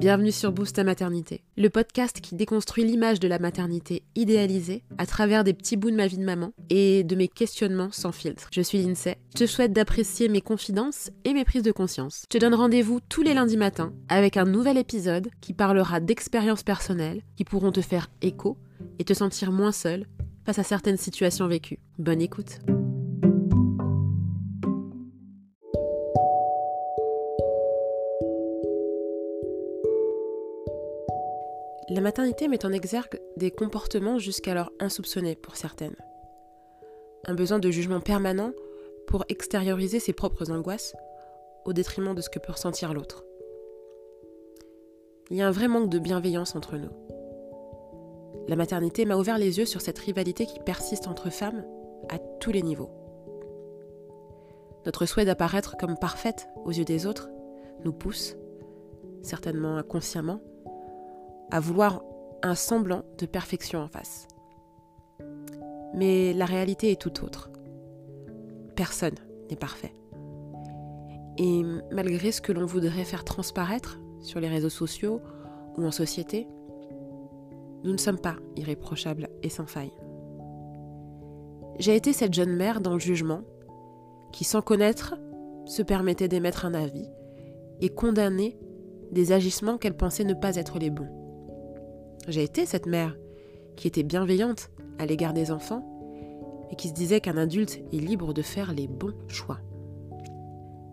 Bienvenue sur Boost ta maternité, le podcast qui déconstruit l'image de la maternité idéalisée à travers des petits bouts de ma vie de maman et de mes questionnements sans filtre. Je suis Lindsay, je te souhaite d'apprécier mes confidences et mes prises de conscience. Je te donne rendez-vous tous les lundis matins avec un nouvel épisode qui parlera d'expériences personnelles qui pourront te faire écho et te sentir moins seul face à certaines situations vécues. Bonne écoute. La maternité met en exergue des comportements jusqu'alors insoupçonnés pour certaines. Un besoin de jugement permanent pour extérioriser ses propres angoisses au détriment de ce que peut ressentir l'autre. Il y a un vrai manque de bienveillance entre nous. La maternité m'a ouvert les yeux sur cette rivalité qui persiste entre femmes à tous les niveaux. Notre souhait d'apparaître comme parfaite aux yeux des autres nous pousse, certainement inconsciemment, à vouloir un semblant de perfection en face. Mais la réalité est tout autre. Personne n'est parfait. Et malgré ce que l'on voudrait faire transparaître sur les réseaux sociaux ou en société, nous ne sommes pas irréprochables et sans faille. J'ai été cette jeune mère dans le jugement qui, sans connaître, se permettait d'émettre un avis et condamner des agissements qu'elle pensait ne pas être les bons. J'ai été cette mère qui était bienveillante à l'égard des enfants et qui se disait qu'un adulte est libre de faire les bons choix.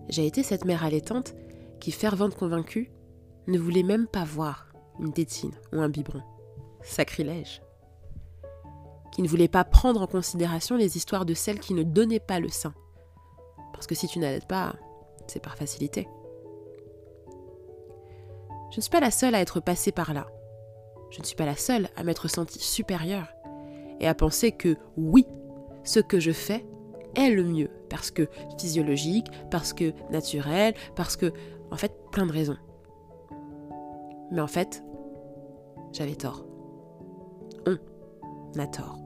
J'ai été cette mère allaitante qui, fervente convaincue, ne voulait même pas voir une tétine ou un biberon. Sacrilège. Qui ne voulait pas prendre en considération les histoires de celles qui ne donnaient pas le sein. Parce que si tu n'allaites pas, c'est par facilité. Je ne suis pas la seule à être passée par là. Je ne suis pas la seule à m'être sentie supérieure et à penser que oui, ce que je fais est le mieux parce que physiologique, parce que naturel, parce que en fait plein de raisons. Mais en fait, j'avais tort. On a tort.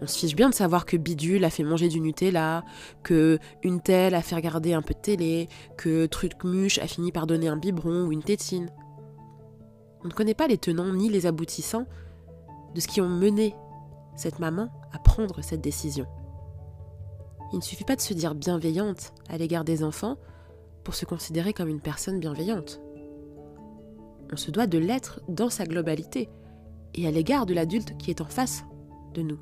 On se fiche bien de savoir que Bidule a fait manger du Nutella, que une telle a fait regarder un peu de télé, que Trucmuche a fini par donner un biberon ou une tétine. On ne connaît pas les tenants ni les aboutissants de ce qui ont mené cette maman à prendre cette décision. Il ne suffit pas de se dire bienveillante à l'égard des enfants pour se considérer comme une personne bienveillante. On se doit de l'être dans sa globalité et à l'égard de l'adulte qui est en face de nous,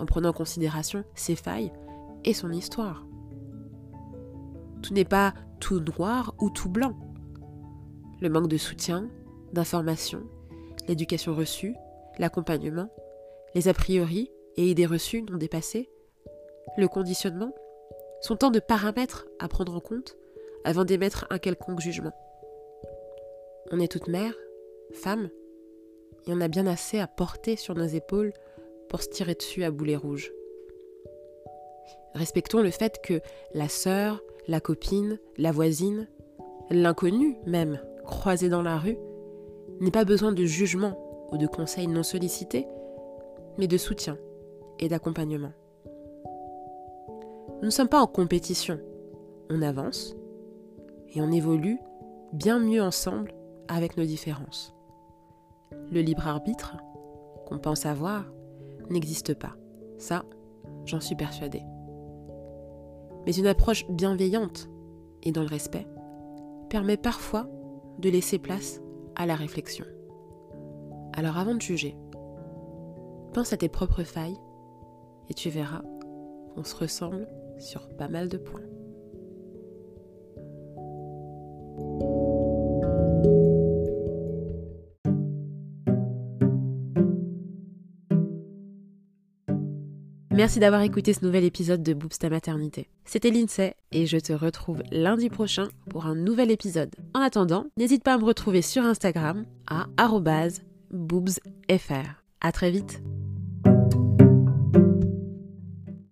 en prenant en considération ses failles et son histoire. Tout n'est pas tout noir ou tout blanc. Le manque de soutien, d'information, l'éducation reçue, l'accompagnement, les a priori et idées reçues non dépassées, le conditionnement, sont tant de paramètres à prendre en compte avant d'émettre un quelconque jugement. On est toute mère, femme, et on a bien assez à porter sur nos épaules pour se tirer dessus à boulet rouge. Respectons le fait que la sœur, la copine, la voisine, l'inconnu même, croisée dans la rue, n'ait pas besoin de jugement ou de conseils non sollicités, mais de soutien et d'accompagnement. Nous ne sommes pas en compétition, on avance et on évolue bien mieux ensemble avec nos différences. Le libre arbitre, qu'on pense avoir, n'existe pas. Ça, j'en suis persuadée. Mais une approche bienveillante et dans le respect permet parfois de laisser place à la réflexion. Alors avant de juger, pense à tes propres failles et tu verras qu'on se ressemble sur pas mal de points. Merci d'avoir écouté ce nouvel épisode de Boobs ta maternité. C'était Lindsay et je te retrouve lundi prochain pour un nouvel épisode. En attendant, n'hésite pas à me retrouver sur Instagram à boobsfr. À très vite.